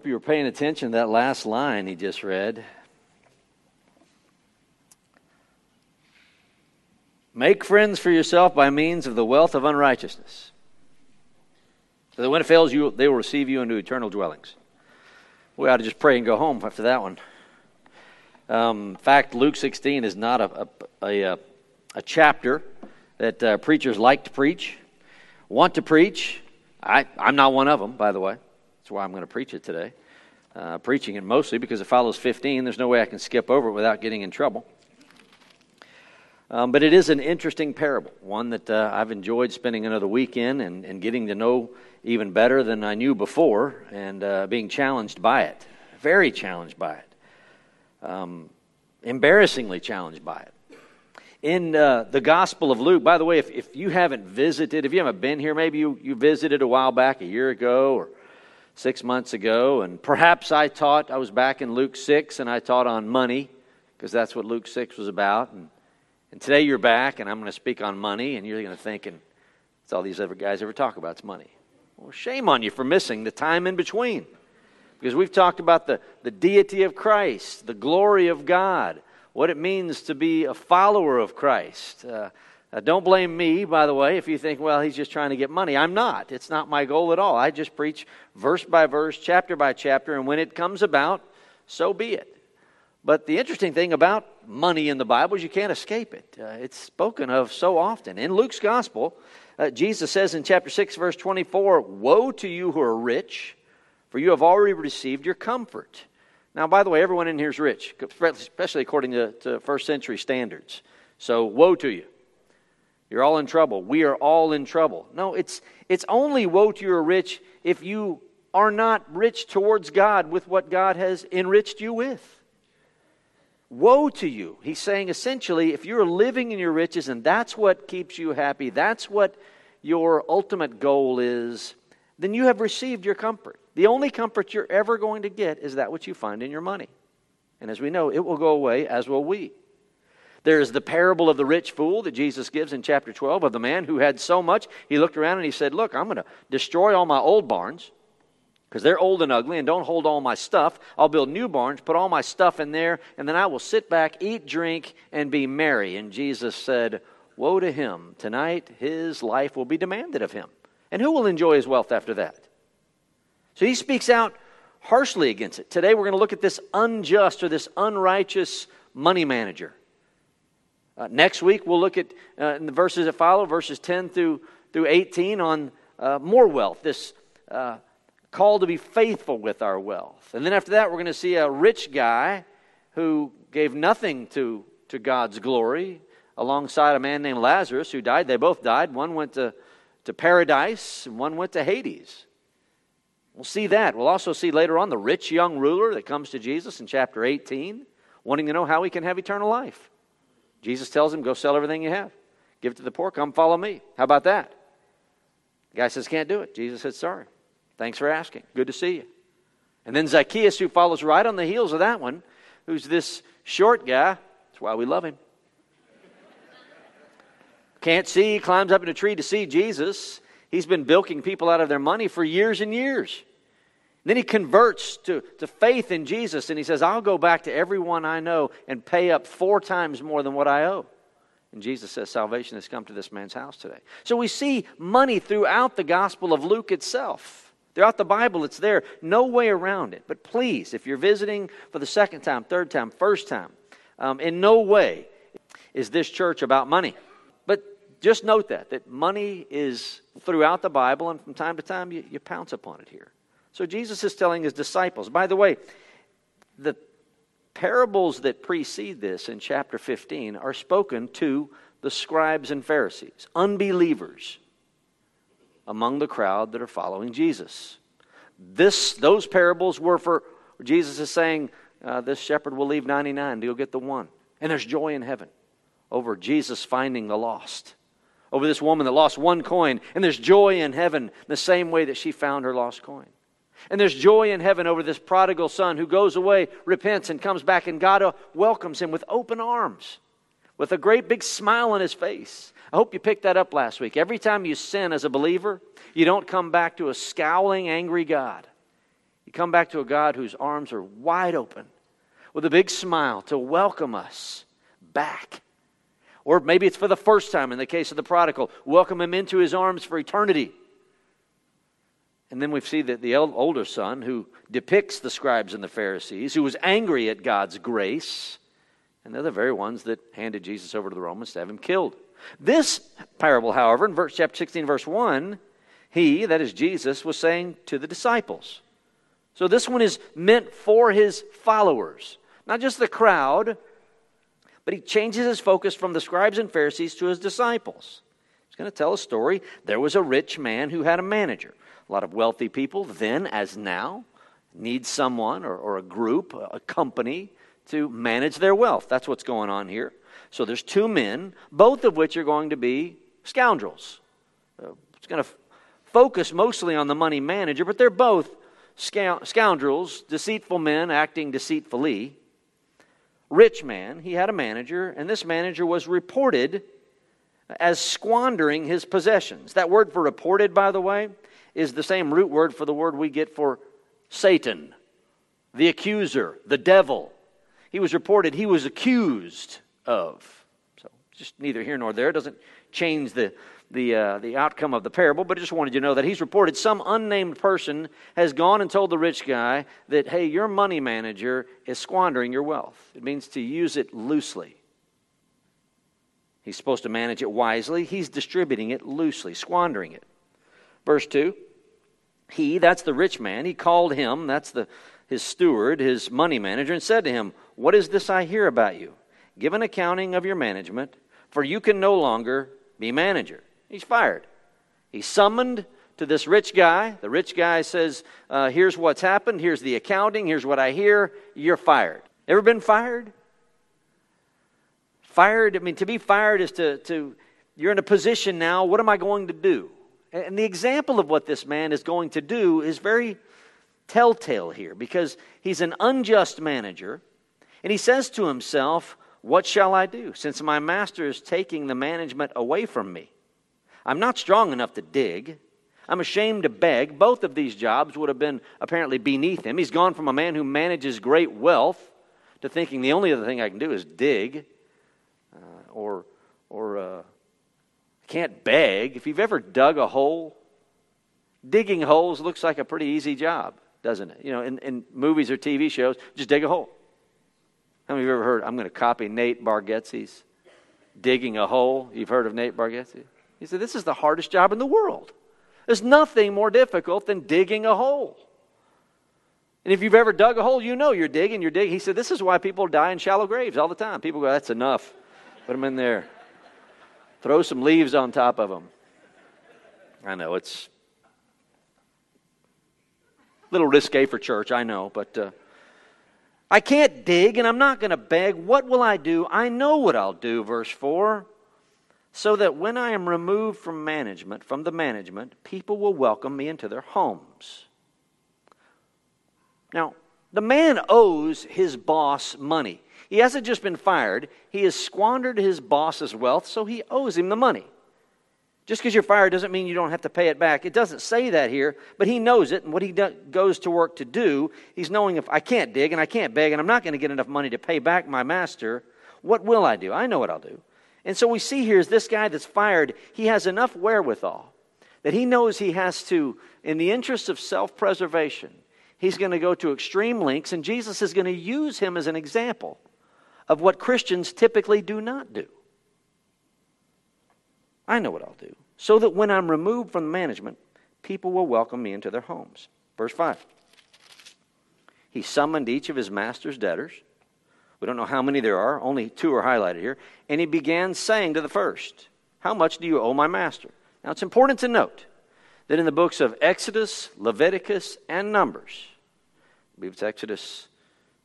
hope you were paying attention to that last line he just read. Make friends for yourself by means of the wealth of unrighteousness. So that when it fails you, they will receive you into eternal dwellings. We ought to just pray and go home after that one. Um, in fact, Luke 16 is not a, a, a, a chapter that uh, preachers like to preach, want to preach. I, I'm not one of them, by the way. That's why I'm going to preach it today. Uh, preaching it mostly because it follows 15. There's no way I can skip over it without getting in trouble. Um, but it is an interesting parable, one that uh, I've enjoyed spending another week in and, and, getting to know even better than I knew before and uh, being challenged by it. Very challenged by it um, embarrassingly challenged by it. In uh, the Gospel of Luke, by the way, if, if you haven't visited, if you haven't been here, maybe you, you visited a while back, a year ago or six months ago, and perhaps I taught, I was back in Luke 6 and I taught on money, because that's what Luke 6 was about. And, and today you're back and I'm going to speak on money, and you're going to think, and it's all these other guys ever talk about, it's money. Well, shame on you for missing the time in between. Because we've talked about the, the deity of Christ, the glory of God, what it means to be a follower of Christ. Uh, uh, don't blame me, by the way, if you think, well, he's just trying to get money. I'm not. It's not my goal at all. I just preach verse by verse, chapter by chapter, and when it comes about, so be it. But the interesting thing about money in the Bible is you can't escape it. Uh, it's spoken of so often. In Luke's gospel, uh, Jesus says in chapter 6, verse 24, Woe to you who are rich for you have already received your comfort. Now, by the way, everyone in here is rich, especially according to, to first century standards. So, woe to you. You're all in trouble. We are all in trouble. No, it's, it's only woe to you are rich if you are not rich towards God with what God has enriched you with. Woe to you. He's saying essentially, if you're living in your riches and that's what keeps you happy, that's what your ultimate goal is, then you have received your comfort. The only comfort you're ever going to get is that which you find in your money. And as we know, it will go away, as will we. There is the parable of the rich fool that Jesus gives in chapter 12 of the man who had so much, he looked around and he said, Look, I'm going to destroy all my old barns because they're old and ugly and don't hold all my stuff. I'll build new barns, put all my stuff in there, and then I will sit back, eat, drink, and be merry. And Jesus said, Woe to him. Tonight his life will be demanded of him. And who will enjoy his wealth after that? So he speaks out harshly against it. Today we're going to look at this unjust or this unrighteous money manager. Uh, next week we'll look at uh, in the verses that follow, verses 10 through, through 18, on uh, more wealth, this uh, call to be faithful with our wealth. And then after that, we're going to see a rich guy who gave nothing to, to God's glory alongside a man named Lazarus who died. They both died. One went to, to paradise, and one went to Hades. We'll see that. We'll also see later on the rich young ruler that comes to Jesus in chapter 18, wanting to know how he can have eternal life. Jesus tells him, Go sell everything you have, give it to the poor, come follow me. How about that? The guy says, Can't do it. Jesus said, Sorry. Thanks for asking. Good to see you. And then Zacchaeus, who follows right on the heels of that one, who's this short guy. That's why we love him. Can't see, climbs up in a tree to see Jesus. He's been bilking people out of their money for years and years. Then he converts to, to faith in Jesus and he says, I'll go back to everyone I know and pay up four times more than what I owe. And Jesus says, Salvation has come to this man's house today. So we see money throughout the Gospel of Luke itself. Throughout the Bible, it's there. No way around it. But please, if you're visiting for the second time, third time, first time, um, in no way is this church about money But just note that, that money is throughout the Bible, and from time to time you, you pounce upon it here. So Jesus is telling his disciples, by the way, the parables that precede this in chapter 15 are spoken to the scribes and Pharisees, unbelievers among the crowd that are following Jesus. This, those parables were for, Jesus is saying, uh, this shepherd will leave 99 to go get the one. And there's joy in heaven over Jesus finding the lost over this woman that lost one coin. And there's joy in heaven the same way that she found her lost coin. And there's joy in heaven over this prodigal son who goes away, repents, and comes back, and God uh, welcomes him with open arms, with a great big smile on his face. I hope you picked that up last week. Every time you sin as a believer, you don't come back to a scowling, angry God. You come back to a God whose arms are wide open with a big smile to welcome us back. Or maybe it's for the first time in the case of the prodigal, welcome him into his arms for eternity. And then we see that the older son, who depicts the scribes and the Pharisees, who was angry at God's grace, and they're the very ones that handed Jesus over to the Romans to have him killed. This parable, however, in verse, chapter 16, verse 1, he, that is Jesus, was saying to the disciples. So this one is meant for his followers, not just the crowd, but he changes his focus from the scribes and Pharisees to his disciples. He's going to tell a story. There was a rich man who had a manager. A lot of wealthy people, then as now, need someone or, or a group, a company, to manage their wealth. That's what's going on here. So there's two men, both of which are going to be scoundrels. Uh, it's going to f- focus mostly on the money manager, but they're both scoundrels, deceitful men acting deceitfully. Rich man, he had a manager, and this manager was reported as squandering his possessions. That word for reported, by the way, is the same root word for the word we get for Satan, the accuser, the devil. He was reported, he was accused of. So, just neither here nor there. It doesn't change the, the, uh, the outcome of the parable, but I just wanted you to know that he's reported some unnamed person has gone and told the rich guy that, hey, your money manager is squandering your wealth. It means to use it loosely. He's supposed to manage it wisely. He's distributing it loosely, squandering it. Verse 2 He, that's the rich man, he called him, that's the, his steward, his money manager, and said to him, What is this I hear about you? Give an accounting of your management, for you can no longer be manager. He's fired. He's summoned to this rich guy. The rich guy says, uh, Here's what's happened. Here's the accounting. Here's what I hear. You're fired. Ever been fired? Fired, I mean, to be fired is to, to you're in a position now. What am I going to do? And the example of what this man is going to do is very telltale here because he's an unjust manager and he says to himself, What shall I do since my master is taking the management away from me? I'm not strong enough to dig. I'm ashamed to beg. Both of these jobs would have been apparently beneath him. He's gone from a man who manages great wealth to thinking the only other thing I can do is dig uh, or, or uh, can't beg. If you've ever dug a hole, digging holes looks like a pretty easy job, doesn't it? You know, in, in movies or TV shows, just dig a hole. How many of you ever heard, I'm going to copy Nate Bargatze's digging a hole? You've heard of Nate Bargatze? He said, This is the hardest job in the world. There's nothing more difficult than digging a hole. And if you've ever dug a hole, you know you're digging, you're digging. He said, This is why people die in shallow graves all the time. People go, That's enough. Put them in there. Throw some leaves on top of them. I know it's a little risque for church, I know, but uh, I can't dig and I'm not going to beg. What will I do? I know what I'll do, verse 4 so that when I am removed from management, from the management, people will welcome me into their homes. Now, the man owes his boss money. He hasn't just been fired, he has squandered his boss's wealth, so he owes him the money. Just because you're fired doesn't mean you don't have to pay it back. It doesn't say that here, but he knows it, and what he do- goes to work to do, he's knowing if I can't dig and I can't beg and I'm not going to get enough money to pay back my master, what will I do? I know what I'll do. And so we see here is this guy that's fired, he has enough wherewithal that he knows he has to, in the interest of self preservation, he's going to go to extreme lengths, and Jesus is going to use him as an example of what Christians typically do not do. I know what I'll do. So that when I'm removed from the management, people will welcome me into their homes. Verse 5. He summoned each of his master's debtors we don't know how many there are, only two are highlighted here. And he began saying to the first, How much do you owe my master? Now it's important to note that in the books of Exodus, Leviticus, and Numbers, I believe it's Exodus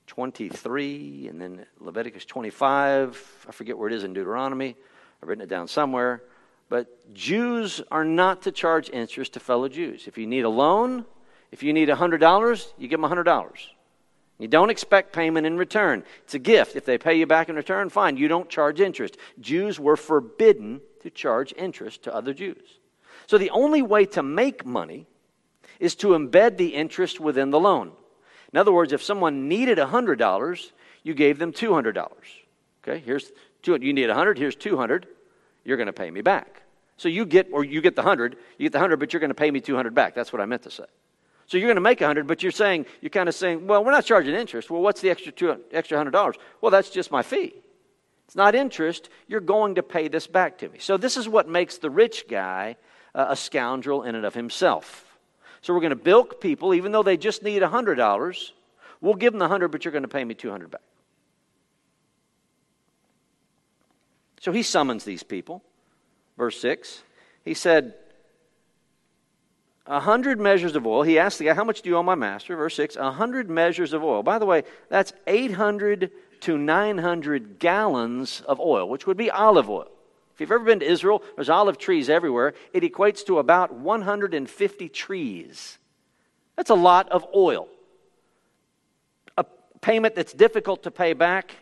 23 and then Leviticus 25, I forget where it is in Deuteronomy, I've written it down somewhere. But Jews are not to charge interest to fellow Jews. If you need a loan, if you need $100, you give them $100. You don't expect payment in return. It's a gift. If they pay you back in return, fine. You don't charge interest. Jews were forbidden to charge interest to other Jews. So the only way to make money is to embed the interest within the loan. In other words, if someone needed $100, you gave them $200. Okay, here's 200. You need 100, here's 200. You're going to pay me back. So you get, or you get the 100, you get the 100, but you're going to pay me 200 back. That's what I meant to say. So you're going to make 100, but you're saying, you're kind of saying, well, we're not charging interest. Well, what's the extra, two, extra $100? Well, that's just my fee. It's not interest. You're going to pay this back to me. So this is what makes the rich guy uh, a scoundrel in and of himself. So we're going to bilk people, even though they just need $100. We'll give them the 100, but you're going to pay me 200 back. So he summons these people. Verse 6. He said, a hundred measures of oil. He asked the guy, How much do you owe my master? Verse 6 A hundred measures of oil. By the way, that's 800 to 900 gallons of oil, which would be olive oil. If you've ever been to Israel, there's olive trees everywhere. It equates to about 150 trees. That's a lot of oil. A payment that's difficult to pay back,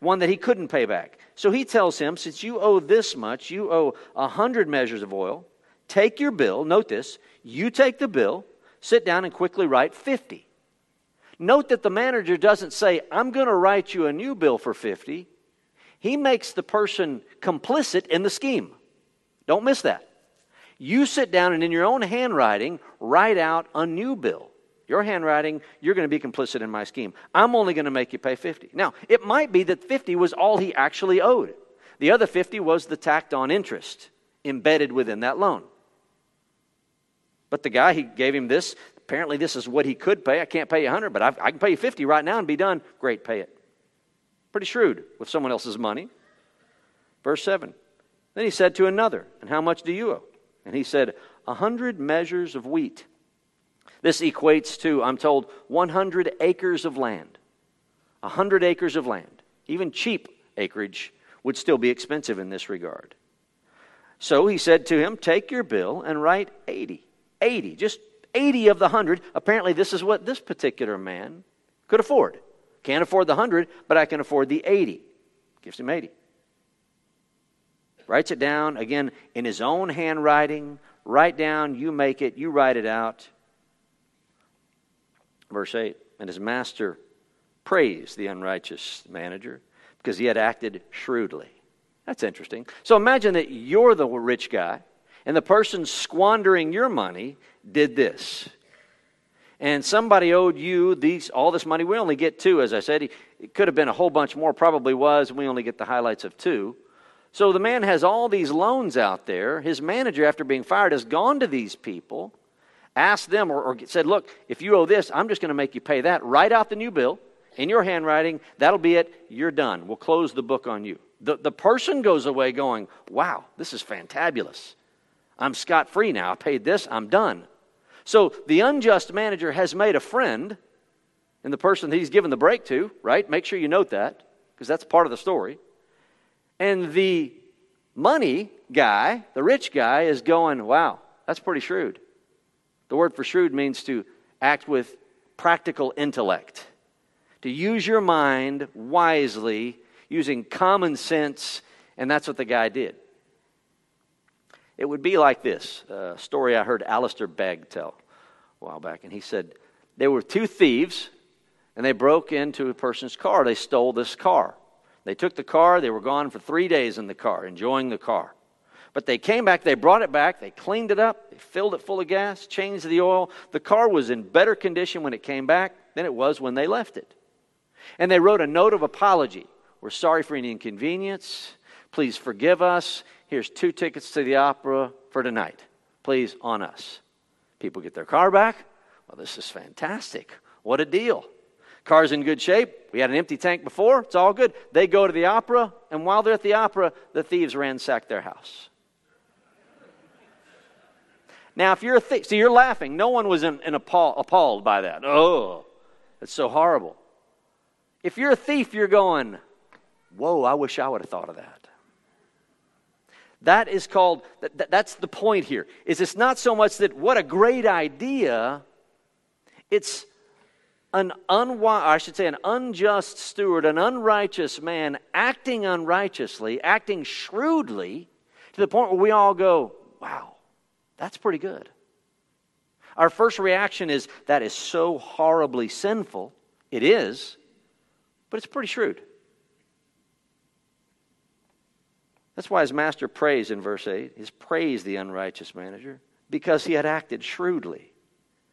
one that he couldn't pay back. So he tells him, Since you owe this much, you owe a 100 measures of oil. Take your bill. Note this you take the bill, sit down, and quickly write 50. Note that the manager doesn't say, I'm going to write you a new bill for 50. He makes the person complicit in the scheme. Don't miss that. You sit down and in your own handwriting, write out a new bill. Your handwriting, you're going to be complicit in my scheme. I'm only going to make you pay 50. Now, it might be that 50 was all he actually owed. The other 50 was the tacked on interest embedded within that loan. But the guy, he gave him this. Apparently, this is what he could pay. I can't pay you 100, but I, I can pay you 50 right now and be done. Great, pay it. Pretty shrewd with someone else's money. Verse 7. Then he said to another, And how much do you owe? And he said, A hundred measures of wheat. This equates to, I'm told, 100 acres of land. A 100 acres of land. Even cheap acreage would still be expensive in this regard. So he said to him, Take your bill and write 80. 80, just 80 of the 100. Apparently, this is what this particular man could afford. Can't afford the 100, but I can afford the 80. Gives him 80. Writes it down, again, in his own handwriting. Write down, you make it, you write it out. Verse 8 And his master praised the unrighteous manager because he had acted shrewdly. That's interesting. So imagine that you're the rich guy and the person squandering your money did this. And somebody owed you these, all this money. We only get two, as I said. It could have been a whole bunch more, probably was. We only get the highlights of two. So the man has all these loans out there. His manager, after being fired, has gone to these people, asked them, or, or said, Look, if you owe this, I'm just going to make you pay that. Write out the new bill in your handwriting. That'll be it. You're done. We'll close the book on you. The, the person goes away going, Wow, this is fantabulous. I'm scot free now. I paid this, I'm done. So the unjust manager has made a friend in the person that he's given the break to, right? Make sure you note that because that's part of the story. And the money guy, the rich guy, is going, wow, that's pretty shrewd. The word for shrewd means to act with practical intellect, to use your mind wisely, using common sense, and that's what the guy did. It would be like this a story I heard Alistair Begg tell a while back. And he said, There were two thieves, and they broke into a person's car. They stole this car. They took the car, they were gone for three days in the car, enjoying the car. But they came back, they brought it back, they cleaned it up, they filled it full of gas, changed the oil. The car was in better condition when it came back than it was when they left it. And they wrote a note of apology. We're sorry for any inconvenience. Please forgive us. Here's two tickets to the opera for tonight. Please, on us. People get their car back. Well, this is fantastic. What a deal. Car's in good shape. We had an empty tank before. It's all good. They go to the opera, and while they're at the opera, the thieves ransack their house. Now, if you're a thief, see, you're laughing. No one was in, in appall, appalled by that. Oh, it's so horrible. If you're a thief, you're going, whoa, I wish I would have thought of that. That is called, that, that's the point here, is it's not so much that what a great idea, it's an unwise, I should say an unjust steward, an unrighteous man acting unrighteously, acting shrewdly, to the point where we all go, wow, that's pretty good. Our first reaction is that is so horribly sinful. It is, but it's pretty shrewd. That's why his master prays in verse 8. He's praised the unrighteous manager because he had acted shrewdly.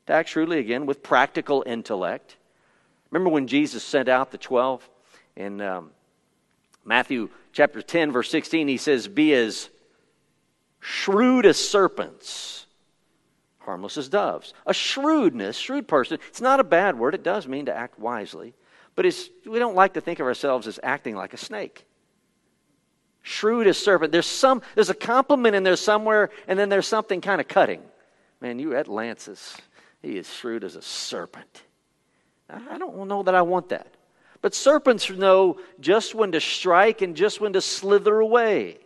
To act shrewdly, again, with practical intellect. Remember when Jesus sent out the 12 in um, Matthew chapter 10, verse 16, he says, Be as shrewd as serpents, harmless as doves. A shrewdness, shrewd person, it's not a bad word. It does mean to act wisely. But we don't like to think of ourselves as acting like a snake. Shrewd as serpent. There's some there's a compliment in there somewhere, and then there's something kind of cutting. Man, you at Lance is he is shrewd as a serpent. I don't know that I want that. But serpents know just when to strike and just when to slither away.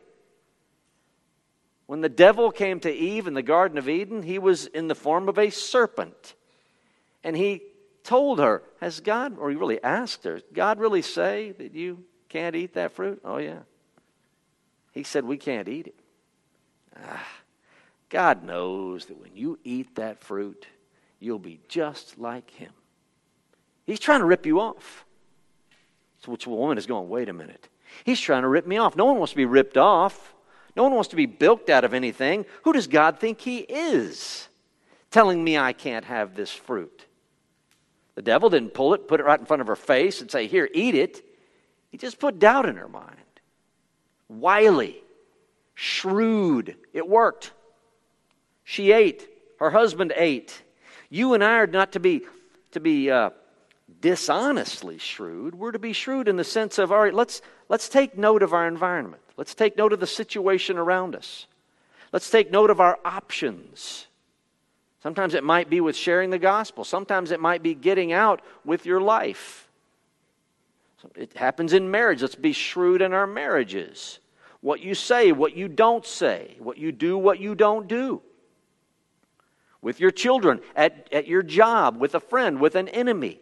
When the devil came to Eve in the Garden of Eden, he was in the form of a serpent. And he told her, Has God, or he really asked her, God really say that you can't eat that fruit? Oh, yeah. He said, We can't eat it. Ah, God knows that when you eat that fruit, you'll be just like him. He's trying to rip you off. So which woman is going, wait a minute. He's trying to rip me off. No one wants to be ripped off. No one wants to be bilked out of anything. Who does God think he is? Telling me I can't have this fruit. The devil didn't pull it, put it right in front of her face, and say, Here, eat it. He just put doubt in her mind. Wily, shrewd. It worked. She ate. Her husband ate. You and I are not to be, to be uh, dishonestly shrewd. We're to be shrewd in the sense of, all right, let's, let's take note of our environment. Let's take note of the situation around us. Let's take note of our options. Sometimes it might be with sharing the gospel. Sometimes it might be getting out with your life. It happens in marriage. Let's be shrewd in our marriages. What you say, what you don't say, what you do, what you don't do. With your children, at, at your job, with a friend, with an enemy.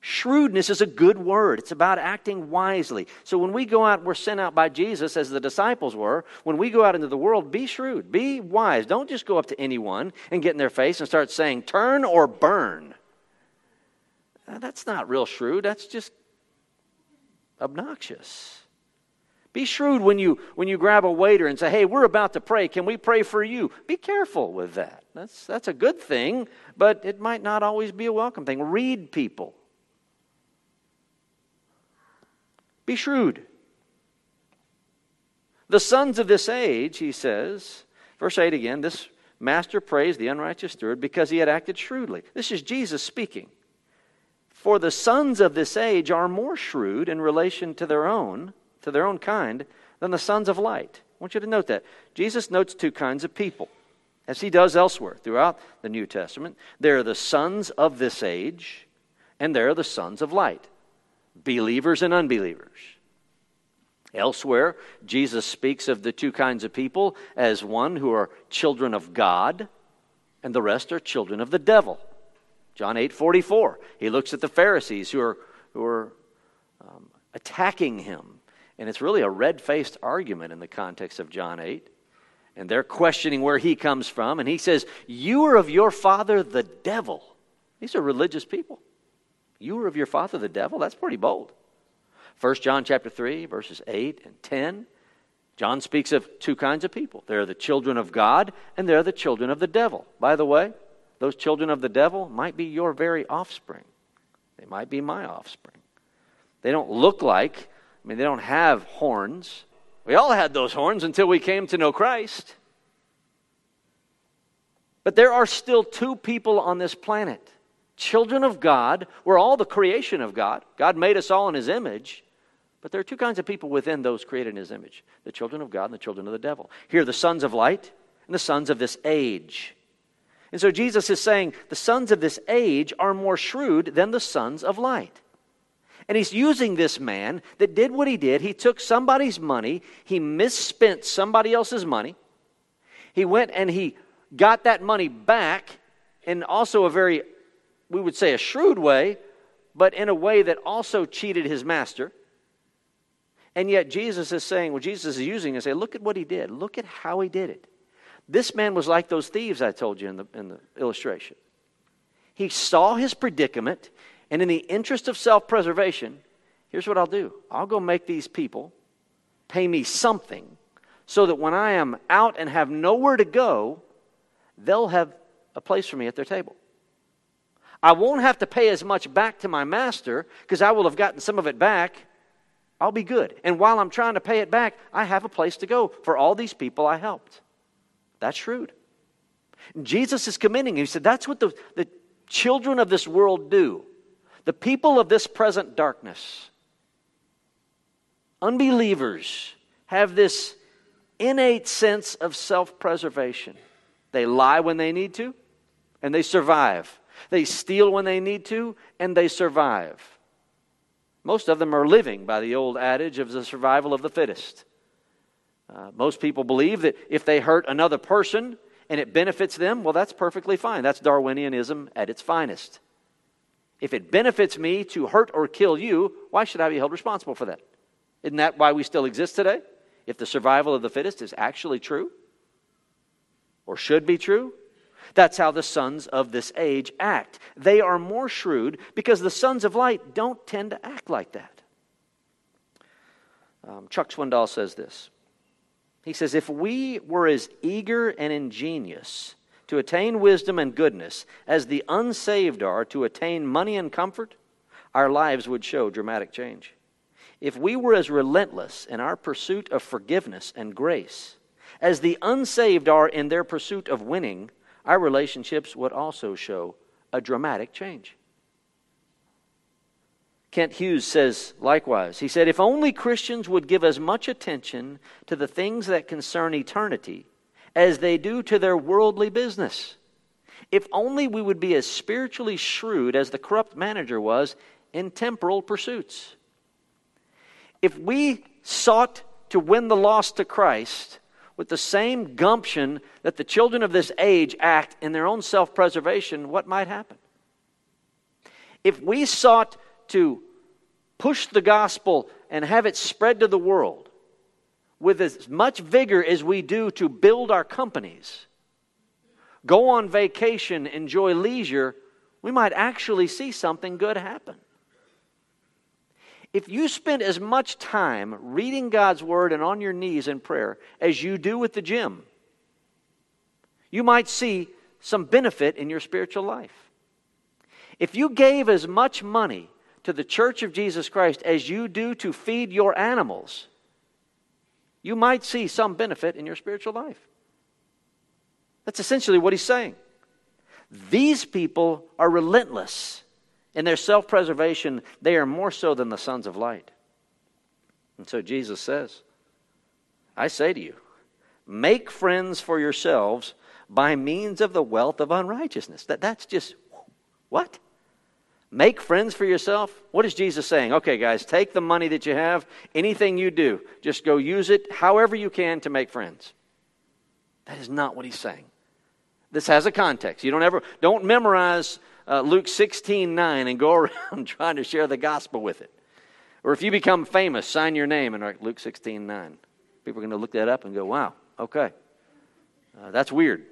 Shrewdness is a good word. It's about acting wisely. So when we go out, we're sent out by Jesus as the disciples were. When we go out into the world, be shrewd, be wise. Don't just go up to anyone and get in their face and start saying, turn or burn. That's not real shrewd. That's just obnoxious. Be shrewd when you when you grab a waiter and say, "Hey, we're about to pray. Can we pray for you?" Be careful with that. That's that's a good thing, but it might not always be a welcome thing. Read people. Be shrewd. The sons of this age, he says, verse 8 again, this master praised the unrighteous steward because he had acted shrewdly. This is Jesus speaking. For the sons of this age are more shrewd in relation to their own, to their own kind, than the sons of light. I want you to note that. Jesus notes two kinds of people, as he does elsewhere throughout the New Testament. There are the sons of this age, and there are the sons of light believers and unbelievers. Elsewhere, Jesus speaks of the two kinds of people as one who are children of God, and the rest are children of the devil. John 8 44. He looks at the Pharisees who are, who are um, attacking him. And it's really a red faced argument in the context of John 8. And they're questioning where he comes from. And he says, You are of your father, the devil. These are religious people. You are of your father the devil? That's pretty bold. 1 John chapter 3, verses 8 and 10. John speaks of two kinds of people. They're the children of God and they're the children of the devil. By the way, those children of the devil might be your very offspring. They might be my offspring. They don't look like, I mean, they don't have horns. We all had those horns until we came to know Christ. But there are still two people on this planet children of God. We're all the creation of God. God made us all in His image. But there are two kinds of people within those created in His image the children of God and the children of the devil. Here, the sons of light and the sons of this age. And so Jesus is saying the sons of this age are more shrewd than the sons of light. And he's using this man that did what he did. He took somebody's money, he misspent somebody else's money. He went and he got that money back in also a very we would say, a shrewd way, but in a way that also cheated his master. And yet Jesus is saying, well, Jesus is using and say, look at what he did. Look at how he did it. This man was like those thieves I told you in the, in the illustration. He saw his predicament, and in the interest of self preservation, here's what I'll do I'll go make these people pay me something so that when I am out and have nowhere to go, they'll have a place for me at their table. I won't have to pay as much back to my master because I will have gotten some of it back. I'll be good. And while I'm trying to pay it back, I have a place to go for all these people I helped. That's shrewd. Jesus is commending. He said, That's what the, the children of this world do. The people of this present darkness, unbelievers, have this innate sense of self preservation. They lie when they need to, and they survive. They steal when they need to, and they survive. Most of them are living by the old adage of the survival of the fittest. Uh, most people believe that if they hurt another person and it benefits them, well, that's perfectly fine. That's Darwinianism at its finest. If it benefits me to hurt or kill you, why should I be held responsible for that? Isn't that why we still exist today? If the survival of the fittest is actually true or should be true, that's how the sons of this age act. They are more shrewd because the sons of light don't tend to act like that. Um, Chuck Swindoll says this. He says, If we were as eager and ingenious to attain wisdom and goodness as the unsaved are to attain money and comfort, our lives would show dramatic change. If we were as relentless in our pursuit of forgiveness and grace as the unsaved are in their pursuit of winning, our relationships would also show a dramatic change. Kent Hughes says likewise. He said, If only Christians would give as much attention to the things that concern eternity as they do to their worldly business. If only we would be as spiritually shrewd as the corrupt manager was in temporal pursuits. If we sought to win the lost to Christ with the same gumption that the children of this age act in their own self preservation, what might happen? If we sought to push the gospel and have it spread to the world with as much vigor as we do to build our companies, go on vacation, enjoy leisure, we might actually see something good happen. If you spend as much time reading God's Word and on your knees in prayer as you do with the gym, you might see some benefit in your spiritual life. If you gave as much money to the church of Jesus Christ as you do to feed your animals, you might see some benefit in your spiritual life. That's essentially what he's saying. These people are relentless in their self preservation, they are more so than the sons of light. And so Jesus says, I say to you, make friends for yourselves by means of the wealth of unrighteousness. That, that's just, what? Make friends for yourself? What is Jesus saying? Okay, guys, take the money that you have, anything you do, just go use it however you can to make friends. That is not what he's saying. This has a context. You don't ever, don't memorize uh, Luke 16 9 and go around trying to share the gospel with it. Or if you become famous, sign your name in Luke 16 9. People are going to look that up and go, wow, okay. Uh, that's weird.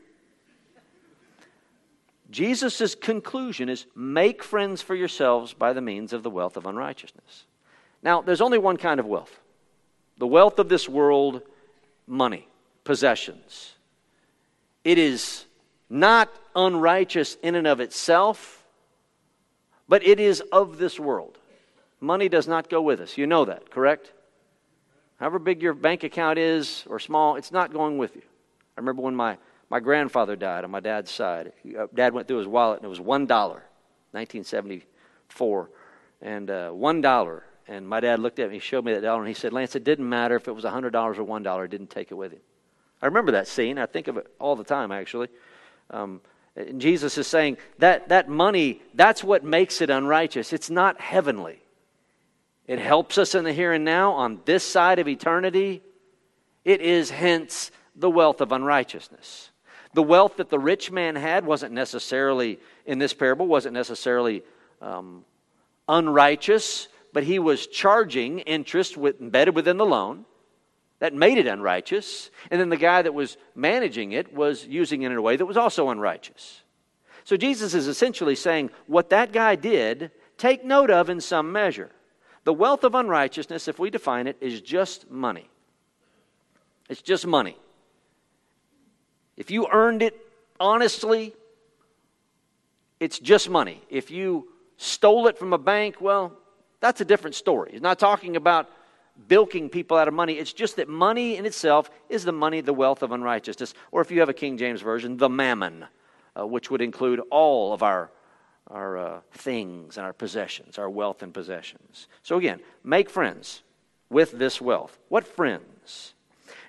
Jesus' conclusion is make friends for yourselves by the means of the wealth of unrighteousness. Now, there's only one kind of wealth the wealth of this world, money, possessions. It is not unrighteous in and of itself, but it is of this world. Money does not go with us. You know that, correct? However big your bank account is or small, it's not going with you. I remember when my my grandfather died on my dad's side. Uh, Dad went through his wallet and it was $1, 1974. And uh, $1. And my dad looked at me, showed me that dollar, and he said, Lance, it didn't matter if it was $100 or $1, didn't take it with him. I remember that scene. I think of it all the time, actually. Um, Jesus is saying that, that money, that's what makes it unrighteous. It's not heavenly. It helps us in the here and now on this side of eternity. It is hence the wealth of unrighteousness. The wealth that the rich man had wasn't necessarily, in this parable, wasn't necessarily um, unrighteous, but he was charging interest with, embedded within the loan. that made it unrighteous, and then the guy that was managing it was using it in a way that was also unrighteous. So Jesus is essentially saying what that guy did, take note of in some measure. The wealth of unrighteousness, if we define it, is just money. It's just money. If you earned it honestly, it's just money. If you stole it from a bank, well, that's a different story. He's not talking about bilking people out of money. It's just that money in itself is the money, the wealth of unrighteousness. Or if you have a King James Version, the mammon, uh, which would include all of our, our uh, things and our possessions, our wealth and possessions. So again, make friends with this wealth. What friends?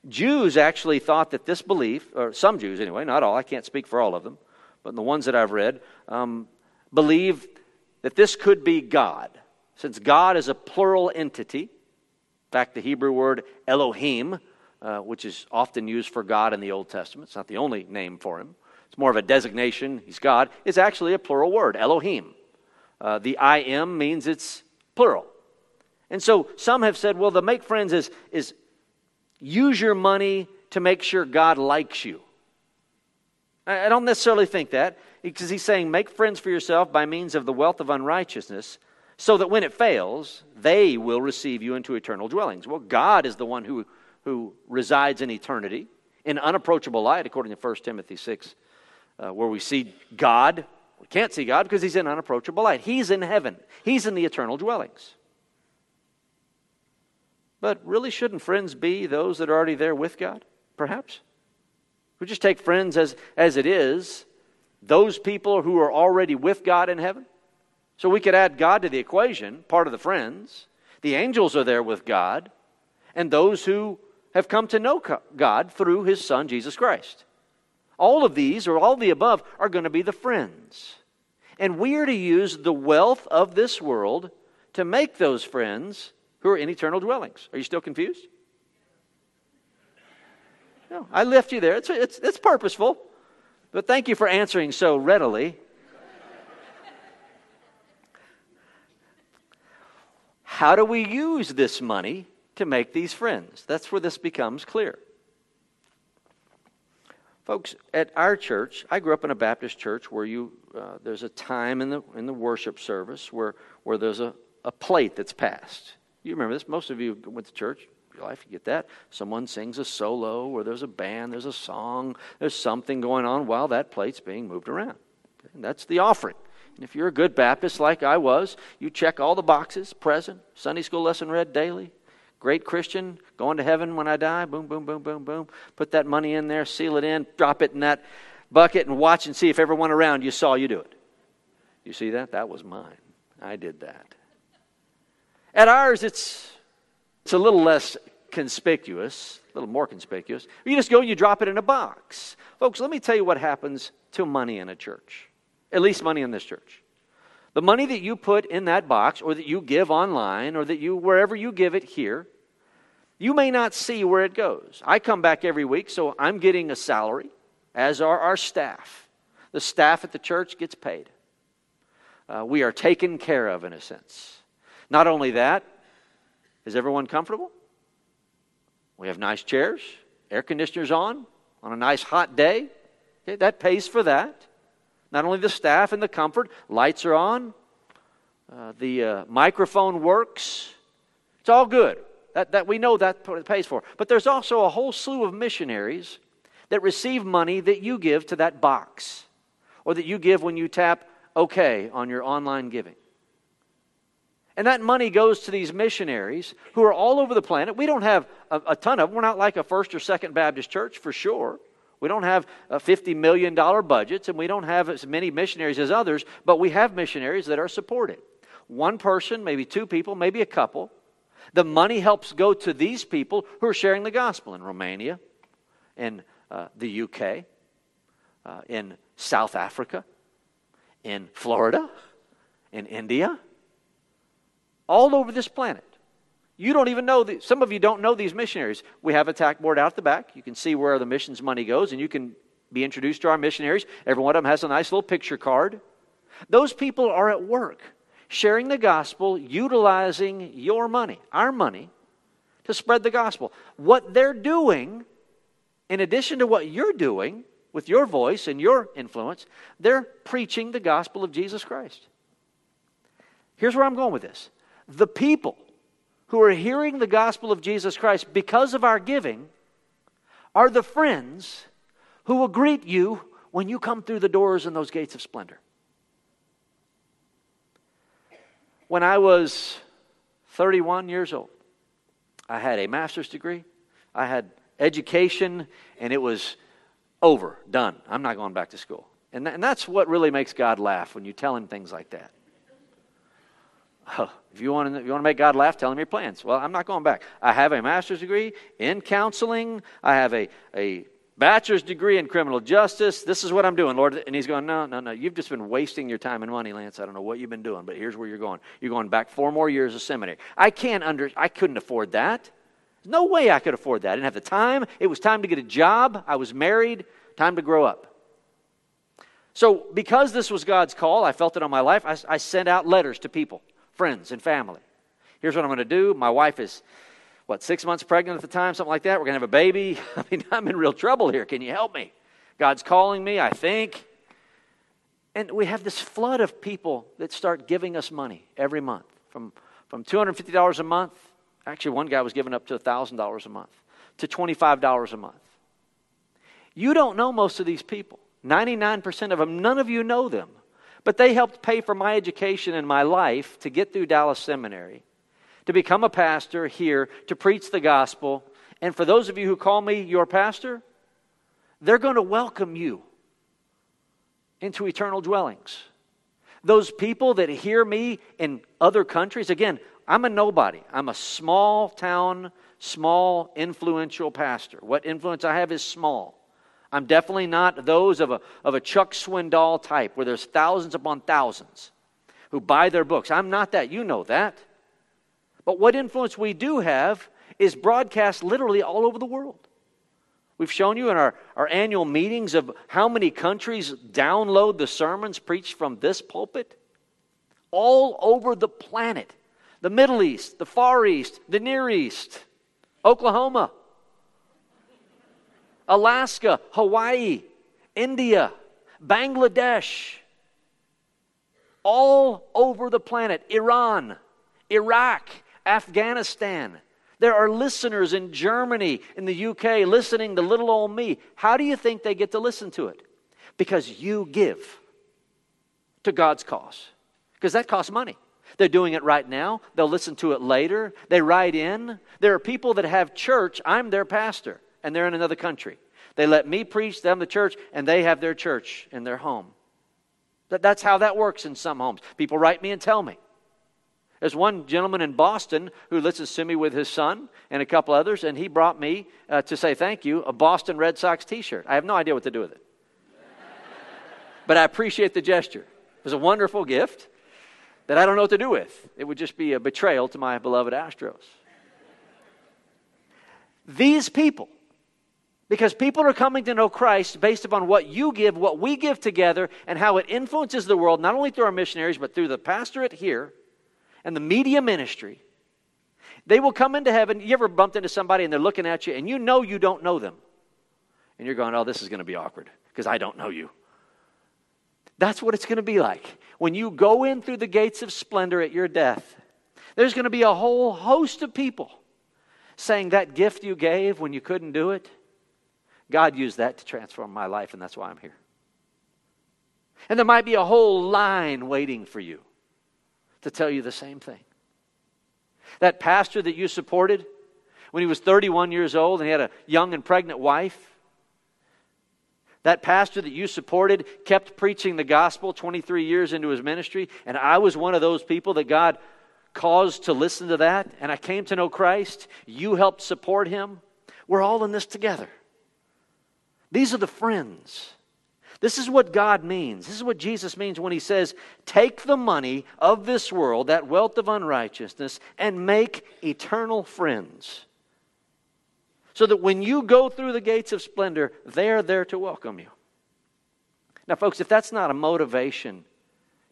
Jews actually thought that this belief, or some Jews anyway, not all, I can't speak for all of them, but the ones that I've read, um, believe that this could be God. Since God is a plural entity, in fact, the Hebrew word Elohim, uh, which is often used for God in the Old Testament, it's not the only name for him, it's more of a designation, he's God, is actually a plural word, Elohim. Uh, the I am means it's plural. And so some have said, well, the make friends is, is use your money to make sure God likes you. I don't necessarily think that because he's saying make friends for yourself by means of the wealth of unrighteousness so that when it fails, they will receive you into eternal dwellings. Well, God is the one who, who resides in eternity in unapproachable light, according to 1 Timothy 6, uh, where we see God. We can't see God because he's in unapproachable light. He's in heaven, he's in the eternal dwellings. But really, shouldn't friends be those that are already there with God, perhaps? We just take friends as, as it is, those people who are already with God in heaven. So we could add God to the equation, part of the friends. The angels are there with God, and those who have come to know God through his Son, Jesus Christ. All of these, or all the above, are going to be the friends. And we are to use the wealth of this world to make those friends who are in eternal dwellings. Are you still confused? No, I left you there. It's, it's, it's purposeful. But thank you for answering so readily. How do we use this money to make these friends? That's where this becomes clear. Folks, at our church, I grew up in a Baptist church where you, uh, there's a time in the, in the worship service where, where there's a, a plate that's passed. You remember this. Most of you went to church. Your life, you get that. Someone sings a solo, or there's a band, there's a song, there's something going on while that plate's being moved around. And that's the offering. And if you're a good Baptist like I was, you check all the boxes present, Sunday school lesson read daily, great Christian, going to heaven when I die, boom, boom, boom, boom, boom. Put that money in there, seal it in, drop it in that bucket, and watch and see if everyone around you saw you do it. You see that? That was mine. I did that. At ours, it's, it's a little less conspicuous, a little more conspicuous. You just go and you drop it in a box. Folks, let me tell you what happens to money in a church at least money in this church. The money that you put in that box or that you give online or that you wherever you give it here, you may not see where it goes. I come back every week, so I'm getting a salary, as are our staff. The staff at the church gets paid. Uh, we are taken care of in a sense. Not only that, is everyone comfortable? We have nice chairs, air conditioners on on a nice hot day. Okay, that pays for that. Not only the staff and the comfort, lights are on, uh, the uh, microphone works. It's all good. That, that we know that pays for. But there's also a whole slew of missionaries that receive money that you give to that box or that you give when you tap OK on your online giving. And that money goes to these missionaries who are all over the planet. We don't have a, a ton of them. We're not like a First or Second Baptist church for sure. We don't have $50 million budgets and we don't have as many missionaries as others, but we have missionaries that are supported. One person, maybe two people, maybe a couple. The money helps go to these people who are sharing the gospel in Romania, in uh, the UK, uh, in South Africa, in Florida, in India, all over this planet. You don't even know, the, some of you don't know these missionaries. We have a tack board out the back. You can see where the missions money goes, and you can be introduced to our missionaries. Every one of them has a nice little picture card. Those people are at work sharing the gospel, utilizing your money, our money, to spread the gospel. What they're doing, in addition to what you're doing with your voice and your influence, they're preaching the gospel of Jesus Christ. Here's where I'm going with this the people who are hearing the gospel of Jesus Christ because of our giving are the friends who will greet you when you come through the doors and those gates of splendor. When I was 31 years old, I had a master's degree, I had education, and it was over, done. I'm not going back to school. And, th- and that's what really makes God laugh when you tell him things like that. Oh, if you want, to, you want to make God laugh, tell him your plans. Well, I'm not going back. I have a master's degree in counseling. I have a, a bachelor's degree in criminal justice. This is what I'm doing, Lord. And he's going, No, no, no. You've just been wasting your time and money, Lance. I don't know what you've been doing, but here's where you're going. You're going back four more years of seminary. I can't under, I couldn't afford that. No way I could afford that. I didn't have the time. It was time to get a job. I was married. Time to grow up. So, because this was God's call, I felt it on my life. I, I sent out letters to people, friends, and family. Here's what I'm going to do. My wife is what, six months pregnant at the time, something like that. We're going to have a baby. I mean, I'm in real trouble here. Can you help me? God's calling me, I think. And we have this flood of people that start giving us money every month from, from $250 a month. Actually, one guy was giving up to $1,000 a month to $25 a month. You don't know most of these people. 99% of them, none of you know them. But they helped pay for my education and my life to get through Dallas Seminary to become a pastor here, to preach the gospel. And for those of you who call me your pastor, they're going to welcome you into eternal dwellings. Those people that hear me in other countries, again, I'm a nobody. I'm a small town, small, influential pastor. What influence I have is small. I'm definitely not those of a, of a Chuck Swindoll type where there's thousands upon thousands who buy their books. I'm not that. You know that. But what influence we do have is broadcast literally all over the world. We've shown you in our, our annual meetings of how many countries download the sermons preached from this pulpit. All over the planet the Middle East, the Far East, the Near East, Oklahoma, Alaska, Hawaii, India, Bangladesh, all over the planet, Iran, Iraq, Afghanistan. There are listeners in Germany, in the UK, listening to little old me. How do you think they get to listen to it? Because you give to God's cause. Because that costs money. They're doing it right now. They'll listen to it later. They write in. There are people that have church. I'm their pastor, and they're in another country. They let me preach them the church, and they have their church in their home. That's how that works in some homes. People write me and tell me. There's one gentleman in Boston who listens to me with his son and a couple others, and he brought me uh, to say thank you a Boston Red Sox t shirt. I have no idea what to do with it. but I appreciate the gesture. It was a wonderful gift that I don't know what to do with. It would just be a betrayal to my beloved Astros. These people, because people are coming to know Christ based upon what you give, what we give together, and how it influences the world, not only through our missionaries, but through the pastorate here and the media ministry, they will come into heaven. You ever bumped into somebody and they're looking at you and you know you don't know them? And you're going, oh, this is going to be awkward because I don't know you. That's what it's going to be like. When you go in through the gates of splendor at your death, there's going to be a whole host of people saying that gift you gave when you couldn't do it, God used that to transform my life, and that's why I'm here. And there might be a whole line waiting for you to tell you the same thing. That pastor that you supported when he was 31 years old and he had a young and pregnant wife, that pastor that you supported kept preaching the gospel 23 years into his ministry, and I was one of those people that God caused to listen to that, and I came to know Christ. You helped support him. We're all in this together. These are the friends this is what God means. This is what Jesus means when he says, Take the money of this world, that wealth of unrighteousness, and make eternal friends. So that when you go through the gates of splendor, they're there to welcome you. Now, folks, if that's not a motivation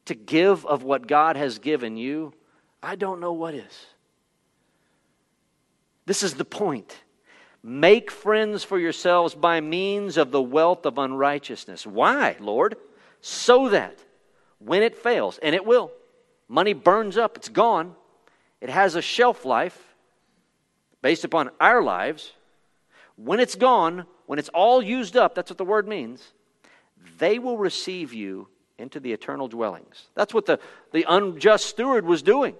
to give of what God has given you, I don't know what is. This is the point. Make friends for yourselves by means of the wealth of unrighteousness. Why, Lord? So that when it fails, and it will, money burns up, it's gone, it has a shelf life based upon our lives. When it's gone, when it's all used up, that's what the word means, they will receive you into the eternal dwellings. That's what the, the unjust steward was doing.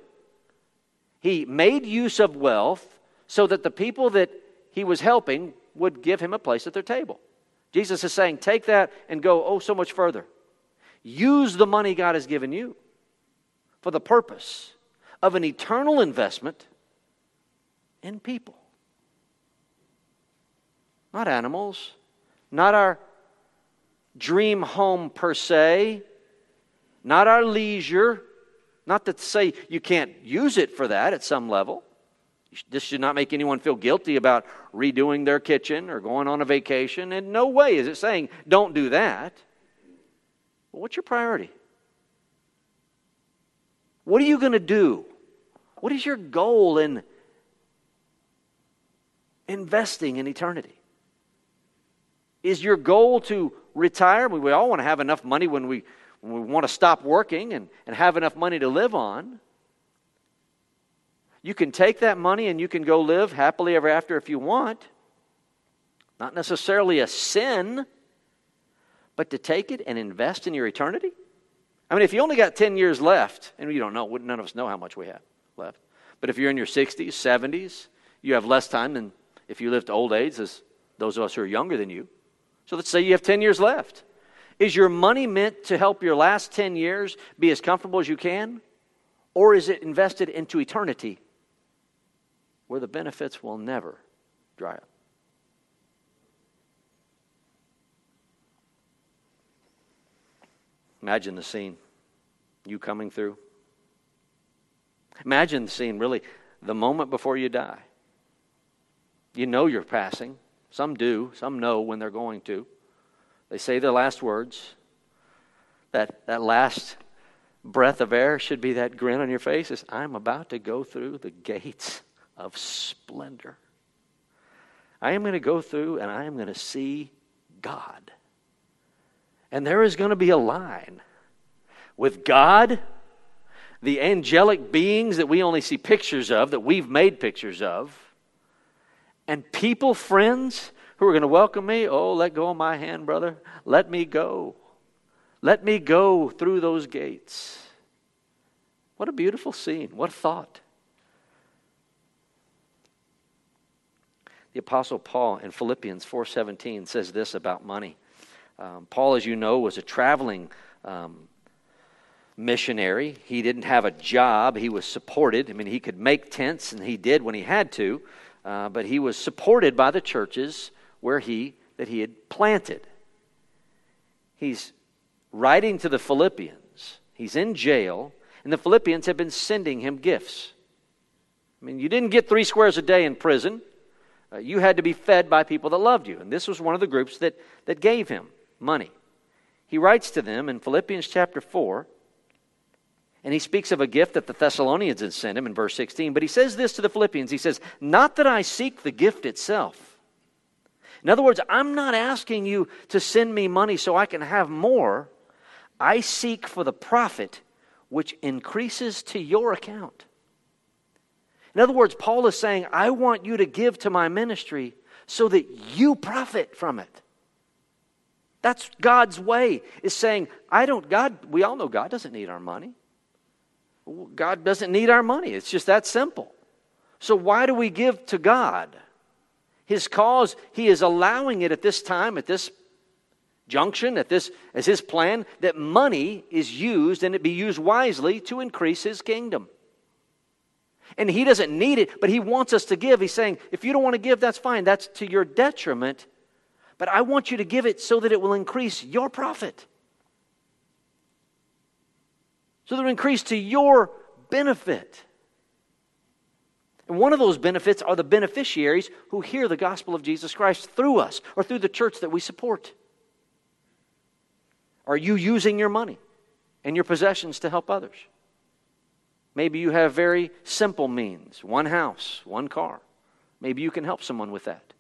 He made use of wealth so that the people that he was helping would give him a place at their table. Jesus is saying, take that and go, oh, so much further. Use the money God has given you for the purpose of an eternal investment in people. Not animals, not our dream home per se, not our leisure. Not to say you can't use it for that at some level. This should not make anyone feel guilty about redoing their kitchen or going on a vacation. In no way is it saying don't do that. But what's your priority? What are you going to do? What is your goal in investing in eternity? Is your goal to retire? We all want to have enough money when we, when we want to stop working and, and have enough money to live on. You can take that money and you can go live happily ever after if you want. Not necessarily a sin, but to take it and invest in your eternity. I mean, if you only got 10 years left, and you don't know, none of us know how much we have left, but if you're in your 60s, 70s, you have less time than if you live to old age as those of us who are younger than you. So let's say you have 10 years left. Is your money meant to help your last 10 years be as comfortable as you can? Or is it invested into eternity where the benefits will never dry up. Imagine the scene. You coming through. Imagine the scene, really, the moment before you die. You know you're passing. Some do, some know when they're going to. They say their last words. That, that last breath of air should be that grin on your face is I'm about to go through the gates of splendor. I am going to go through and I am going to see God. And there is going to be a line with God, the angelic beings that we only see pictures of, that we've made pictures of, and people, friends, who are going to welcome me. Oh, let go of my hand, brother. Let me go. Let me go through those gates. What a beautiful scene. What a thought. The Apostle Paul in Philippians 4.17 says this about money. Um, Paul, as you know, was a traveling um, missionary. He didn't have a job. He was supported. I mean, he could make tents, and he did when he had to, uh, but he was supported by the churches where he that he had planted. He's writing to the Philippians. He's in jail, and the Philippians have been sending him gifts. I mean, you didn't get three squares a day in prison. Uh, you had to be fed by people that loved you. And this was one of the groups that, that gave him money. He writes to them in Philippians chapter 4, and he speaks of a gift that the Thessalonians had sent him in verse 16. But he says this to the Philippians He says, Not that I seek the gift itself. In other words, I'm not asking you to send me money so I can have more. I seek for the profit which increases to your account. In other words, Paul is saying, I want you to give to my ministry so that you profit from it. That's God's way, is saying, I don't, God, we all know God doesn't need our money. God doesn't need our money. It's just that simple. So why do we give to God? His cause, He is allowing it at this time, at this junction, at this as His plan, that money is used and it be used wisely to increase His kingdom. And he doesn't need it, but he wants us to give. He's saying, if you don't want to give, that's fine. That's to your detriment. But I want you to give it so that it will increase your profit. So that it will increase to your benefit. And one of those benefits are the beneficiaries who hear the gospel of Jesus Christ through us or through the church that we support. Are you using your money and your possessions to help others? Maybe you have very simple means one house, one car. Maybe you can help someone with that.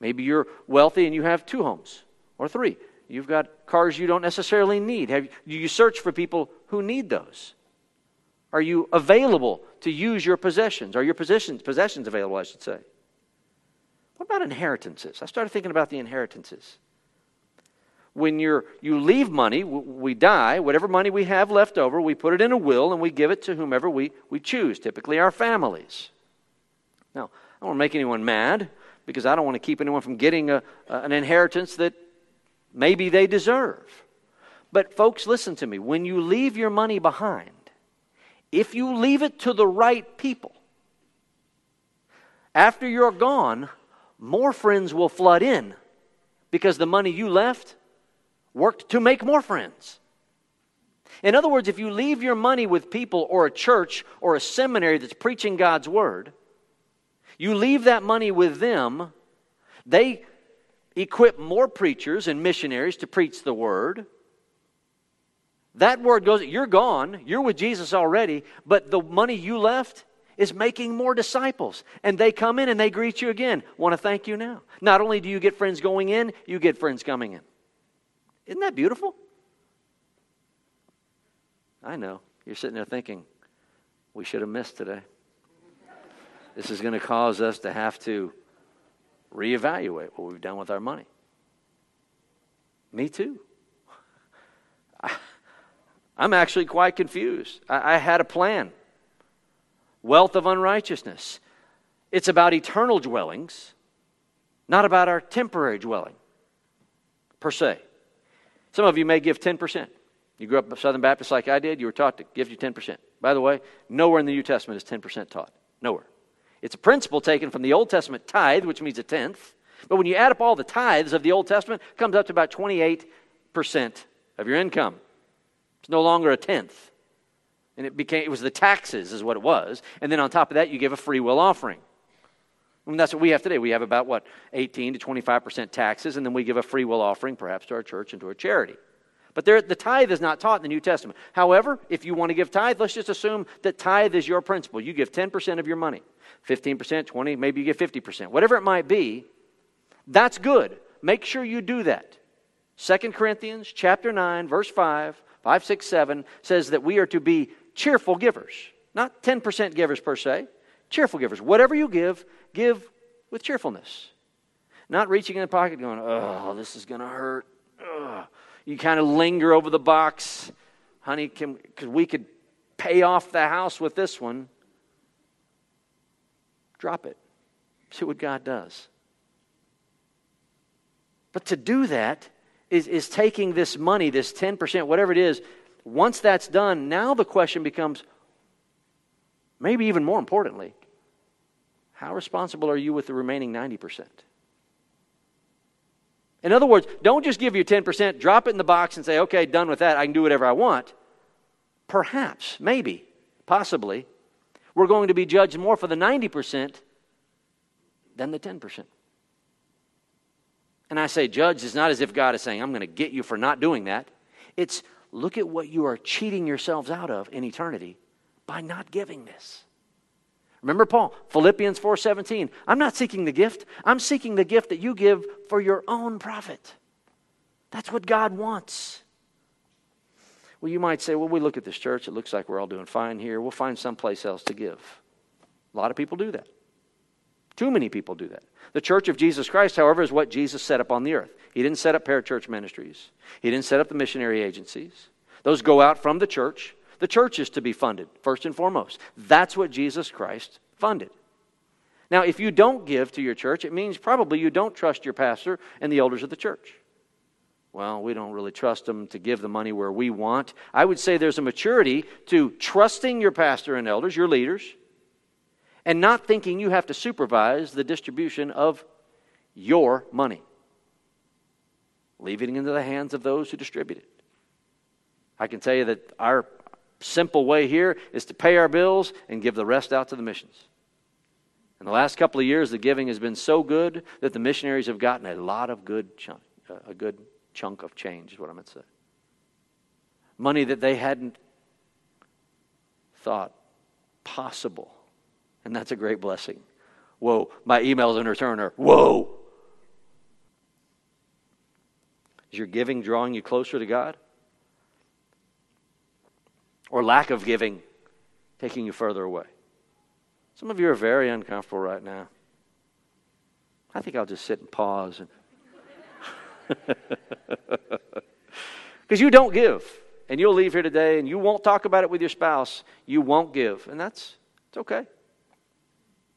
Maybe you're wealthy and you have two homes or three. You've got cars you don't necessarily need. Have you search for people who need those? Are you available to use your possessions? Are your possessions, possessions available, I should say? What about inheritances? I started thinking about the inheritances. When you're, you leave money, we die, whatever money we have left over, we put it in a will and we give it to whomever we, we choose, typically our families. Now, I don't want to make anyone mad because I don't want to keep anyone from getting a, an inheritance that maybe they deserve. But, folks, listen to me. When you leave your money behind, if you leave it to the right people, after you're gone, more friends will flood in because the money you left worked to make more friends. In other words, if you leave your money with people or a church or a seminary that's preaching God's word, you leave that money with them, they equip more preachers and missionaries to preach the word. That word goes, you're gone, you're with Jesus already, but the money you left is making more disciples. And they come in and they greet you again. Want to thank you now. Not only do you get friends going in, you get friends coming in. Isn't that beautiful? I know. You're sitting there thinking, we should have missed today. This is going to cause us to have to reevaluate what we've done with our money. Me too. I, am actually quite confused. I, I had a plan wealth of unrighteousness. It's about eternal dwellings, not about our temporary dwelling, per se. Some of you may give 10%. You grew up Southern Baptist like I did, you were taught to give you 10%. By the way, nowhere in the New Testament is 10% taught. Nowhere. It's a principle taken from the Old Testament tithe, which means a tenth. But when you add up all the tithes of the Old Testament, it comes up to about 28% of your income. It's no longer a tenth. And it became it was the taxes is what it was. And then on top of that, you give a free will offering. That's what we have today. We have about what 18 to 25% taxes, and then we give a free will offering, perhaps to our church and to a charity. But there, the tithe is not taught in the New Testament. However, if you want to give tithe, let's just assume that tithe is your principle. You give 10% of your money. 15%, 20, maybe you get 50%, whatever it might be, that's good. Make sure you do that. 2 Corinthians chapter 9, verse 5, 5, 6, 7 says that we are to be cheerful givers. Not 10% givers per se, cheerful givers. Whatever you give, give with cheerfulness. Not reaching in the pocket going, oh, this is going to hurt. Ugh. You kind of linger over the box. Honey, can, cause we could pay off the house with this one. Drop it. See what God does. But to do that is, is taking this money, this 10%, whatever it is, once that's done, now the question becomes maybe even more importantly, how responsible are you with the remaining 90%? In other words, don't just give your 10%, drop it in the box and say, okay, done with that, I can do whatever I want. Perhaps, maybe, possibly, we're going to be judged more for the 90% than the 10%. And I say judged is not as if God is saying, I'm going to get you for not doing that. It's look at what you are cheating yourselves out of in eternity by not giving this. Remember Paul, Philippians 4:17. I'm not seeking the gift. I'm seeking the gift that you give for your own profit. That's what God wants. Well, you might say, well, we look at this church, it looks like we're all doing fine here. We'll find someplace else to give. A lot of people do that. Too many people do that. The church of Jesus Christ, however, is what Jesus set up on the earth. He didn't set up parachurch ministries, He didn't set up the missionary agencies. Those go out from the church. The church is to be funded, first and foremost. That's what Jesus Christ funded. Now, if you don't give to your church, it means probably you don't trust your pastor and the elders of the church well, we don't really trust them to give the money where we want. I would say there's a maturity to trusting your pastor and elders, your leaders, and not thinking you have to supervise the distribution of your money. Leaving it into the hands of those who distribute it. I can tell you that our simple way here is to pay our bills and give the rest out to the missions. In the last couple of years, the giving has been so good that the missionaries have gotten a lot of good, a good chunk of change, is what I meant to say. Money that they hadn't thought possible. And that's a great blessing. Whoa. My emails in return are, whoa. Is your giving drawing you closer to God? Or lack of giving taking you further away? Some of you are very uncomfortable right now. I think I'll just sit and pause and because you don't give and you'll leave here today and you won't talk about it with your spouse. You won't give and that's it's okay.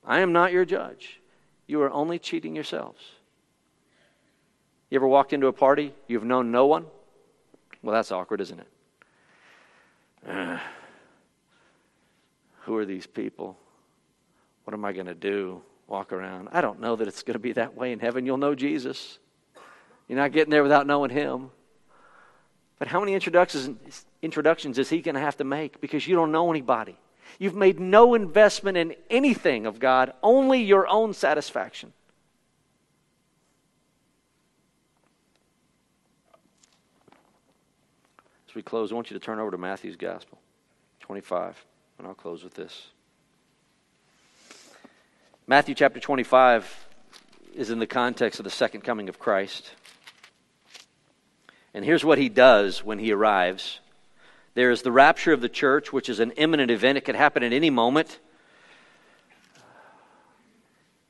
I am not your judge. You are only cheating yourselves. You ever walked into a party? You've known no one? Well that's awkward isn't it uh, who are these people? What am i going to do? Walk around? I don't know that it's going to be that way in heaven. You'll know jesus. You're not getting there without knowing him. But how many introductions, introductions is he going to have to make? Because you don't know anybody? You've made no investment in anything of God, only your own satisfaction. We close, I want you to turn over to Matthew's Gospel, 25, and I'll close with this. Matthew chapter 25 is in the context of the second coming of Christ. And here's what he does when he arrives there is the rapture of the church, which is an imminent event, it could happen at any moment.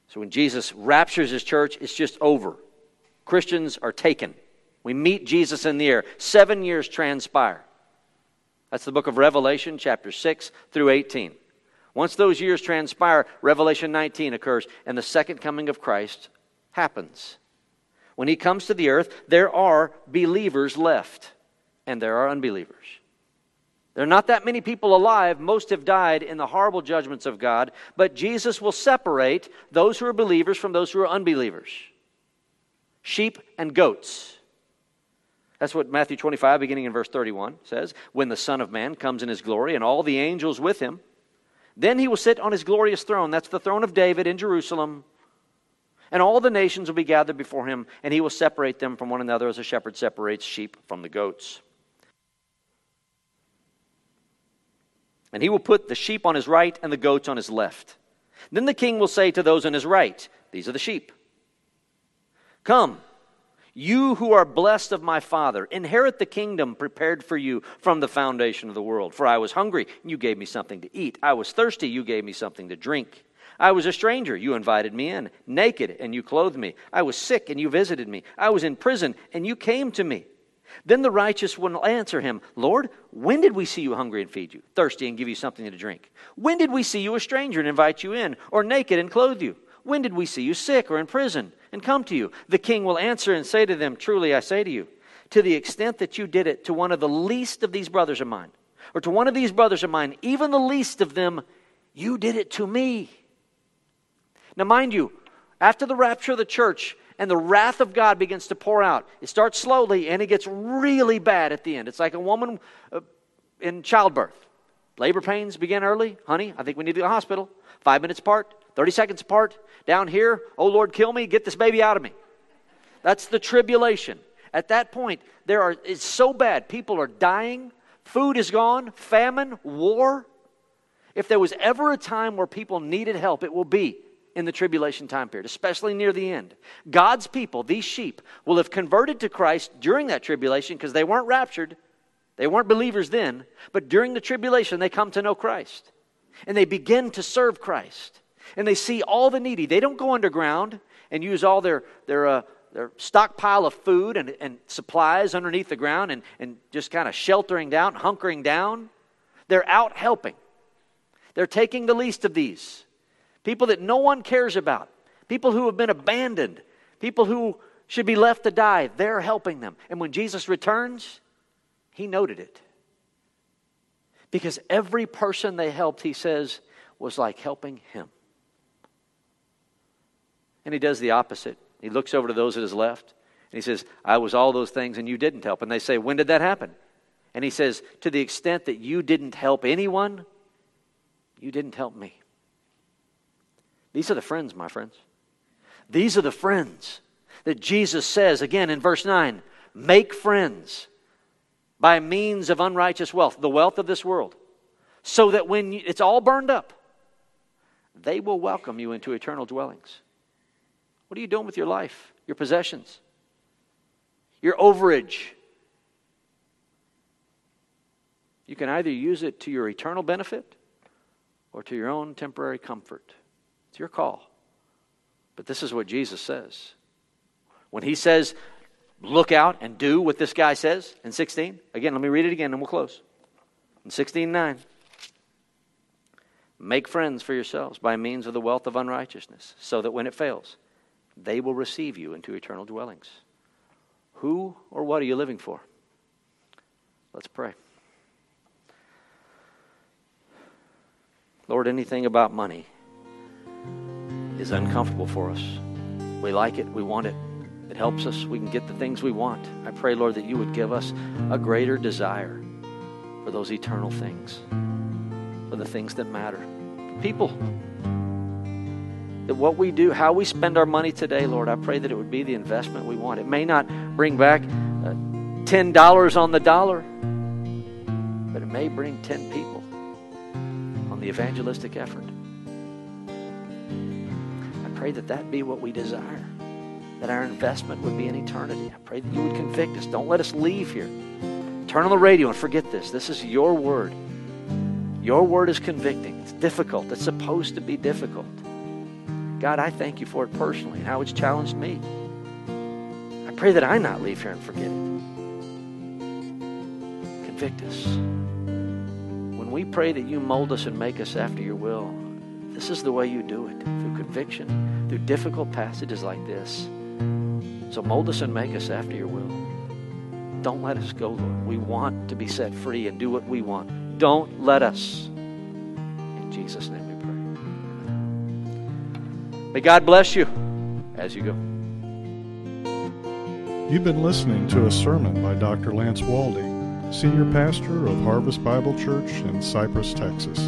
So when Jesus raptures his church, it's just over. Christians are taken. We meet Jesus in the air. Seven years transpire. That's the book of Revelation, chapter 6 through 18. Once those years transpire, Revelation 19 occurs, and the second coming of Christ happens. When he comes to the earth, there are believers left, and there are unbelievers. There are not that many people alive. Most have died in the horrible judgments of God. But Jesus will separate those who are believers from those who are unbelievers sheep and goats. That's what Matthew 25, beginning in verse 31, says. When the Son of Man comes in his glory and all the angels with him, then he will sit on his glorious throne. That's the throne of David in Jerusalem and all the nations will be gathered before him, and he will separate them from one another as a shepherd separates sheep from the goats. And he will put the sheep on his right and the goats on his left. Then the king will say to those on his right, These are the sheep. Come, you who are blessed of my Father, inherit the kingdom prepared for you from the foundation of the world. For I was hungry, and you gave me something to eat. I was thirsty, you gave me something to drink. I was a stranger, you invited me in. Naked, and you clothed me. I was sick, and you visited me. I was in prison, and you came to me. Then the righteous will answer him, Lord, when did we see you hungry and feed you, thirsty and give you something to drink? When did we see you a stranger and invite you in, or naked and clothe you? When did we see you sick or in prison and come to you? The king will answer and say to them, Truly I say to you, to the extent that you did it to one of the least of these brothers of mine, or to one of these brothers of mine, even the least of them, you did it to me. Now, mind you, after the rapture of the church and the wrath of God begins to pour out, it starts slowly and it gets really bad at the end. It's like a woman uh, in childbirth. Labor pains begin early. Honey, I think we need to go to the hospital. Five minutes apart, 30 seconds apart. Down here, oh Lord, kill me, get this baby out of me. That's the tribulation. At that point, there are it's so bad. People are dying, food is gone, famine, war. If there was ever a time where people needed help, it will be in the tribulation time period, especially near the end. God's people, these sheep, will have converted to Christ during that tribulation because they weren't raptured. They weren't believers then, but during the tribulation, they come to know Christ. And they begin to serve Christ. And they see all the needy. They don't go underground and use all their, their, uh, their stockpile of food and, and supplies underneath the ground and, and just kind of sheltering down, hunkering down. They're out helping. They're taking the least of these people that no one cares about, people who have been abandoned, people who should be left to die. They're helping them. And when Jesus returns, he noted it. Because every person they helped, he says, was like helping him. And he does the opposite. He looks over to those at his left and he says, I was all those things and you didn't help. And they say, When did that happen? And he says, To the extent that you didn't help anyone, you didn't help me. These are the friends, my friends. These are the friends that Jesus says again in verse 9 make friends by means of unrighteous wealth, the wealth of this world, so that when it's all burned up, they will welcome you into eternal dwellings. What are you doing with your life, your possessions, your overage? You can either use it to your eternal benefit or to your own temporary comfort. It's your call. But this is what Jesus says. When he says, look out and do what this guy says in 16, again, let me read it again and we'll close. In 16 9. Make friends for yourselves by means of the wealth of unrighteousness, so that when it fails, they will receive you into eternal dwellings. Who or what are you living for? Let's pray. Lord, anything about money is uncomfortable for us. We like it, we want it, it helps us, we can get the things we want. I pray, Lord, that you would give us a greater desire for those eternal things, for the things that matter. People, that what we do, how we spend our money today, Lord, I pray that it would be the investment we want. It may not bring back uh, $10 on the dollar, but it may bring 10 people on the evangelistic effort. I pray that that be what we desire, that our investment would be in eternity. I pray that you would convict us. Don't let us leave here. Turn on the radio and forget this. This is your word. Your word is convicting. It's difficult. It's supposed to be difficult. God, I thank you for it personally and how it's challenged me. I pray that I not leave here and forget it. Convict us When we pray that you mold us and make us after your will, this is the way you do it through conviction, through difficult passages like this. So mold us and make us after your will. Don't let us go, Lord. We want to be set free and do what we want. Don't let us. In Jesus' name. May God bless you as you go. You've been listening to a sermon by Dr. Lance Waldie Senior Pastor of Harvest Bible Church in Cypress, Texas.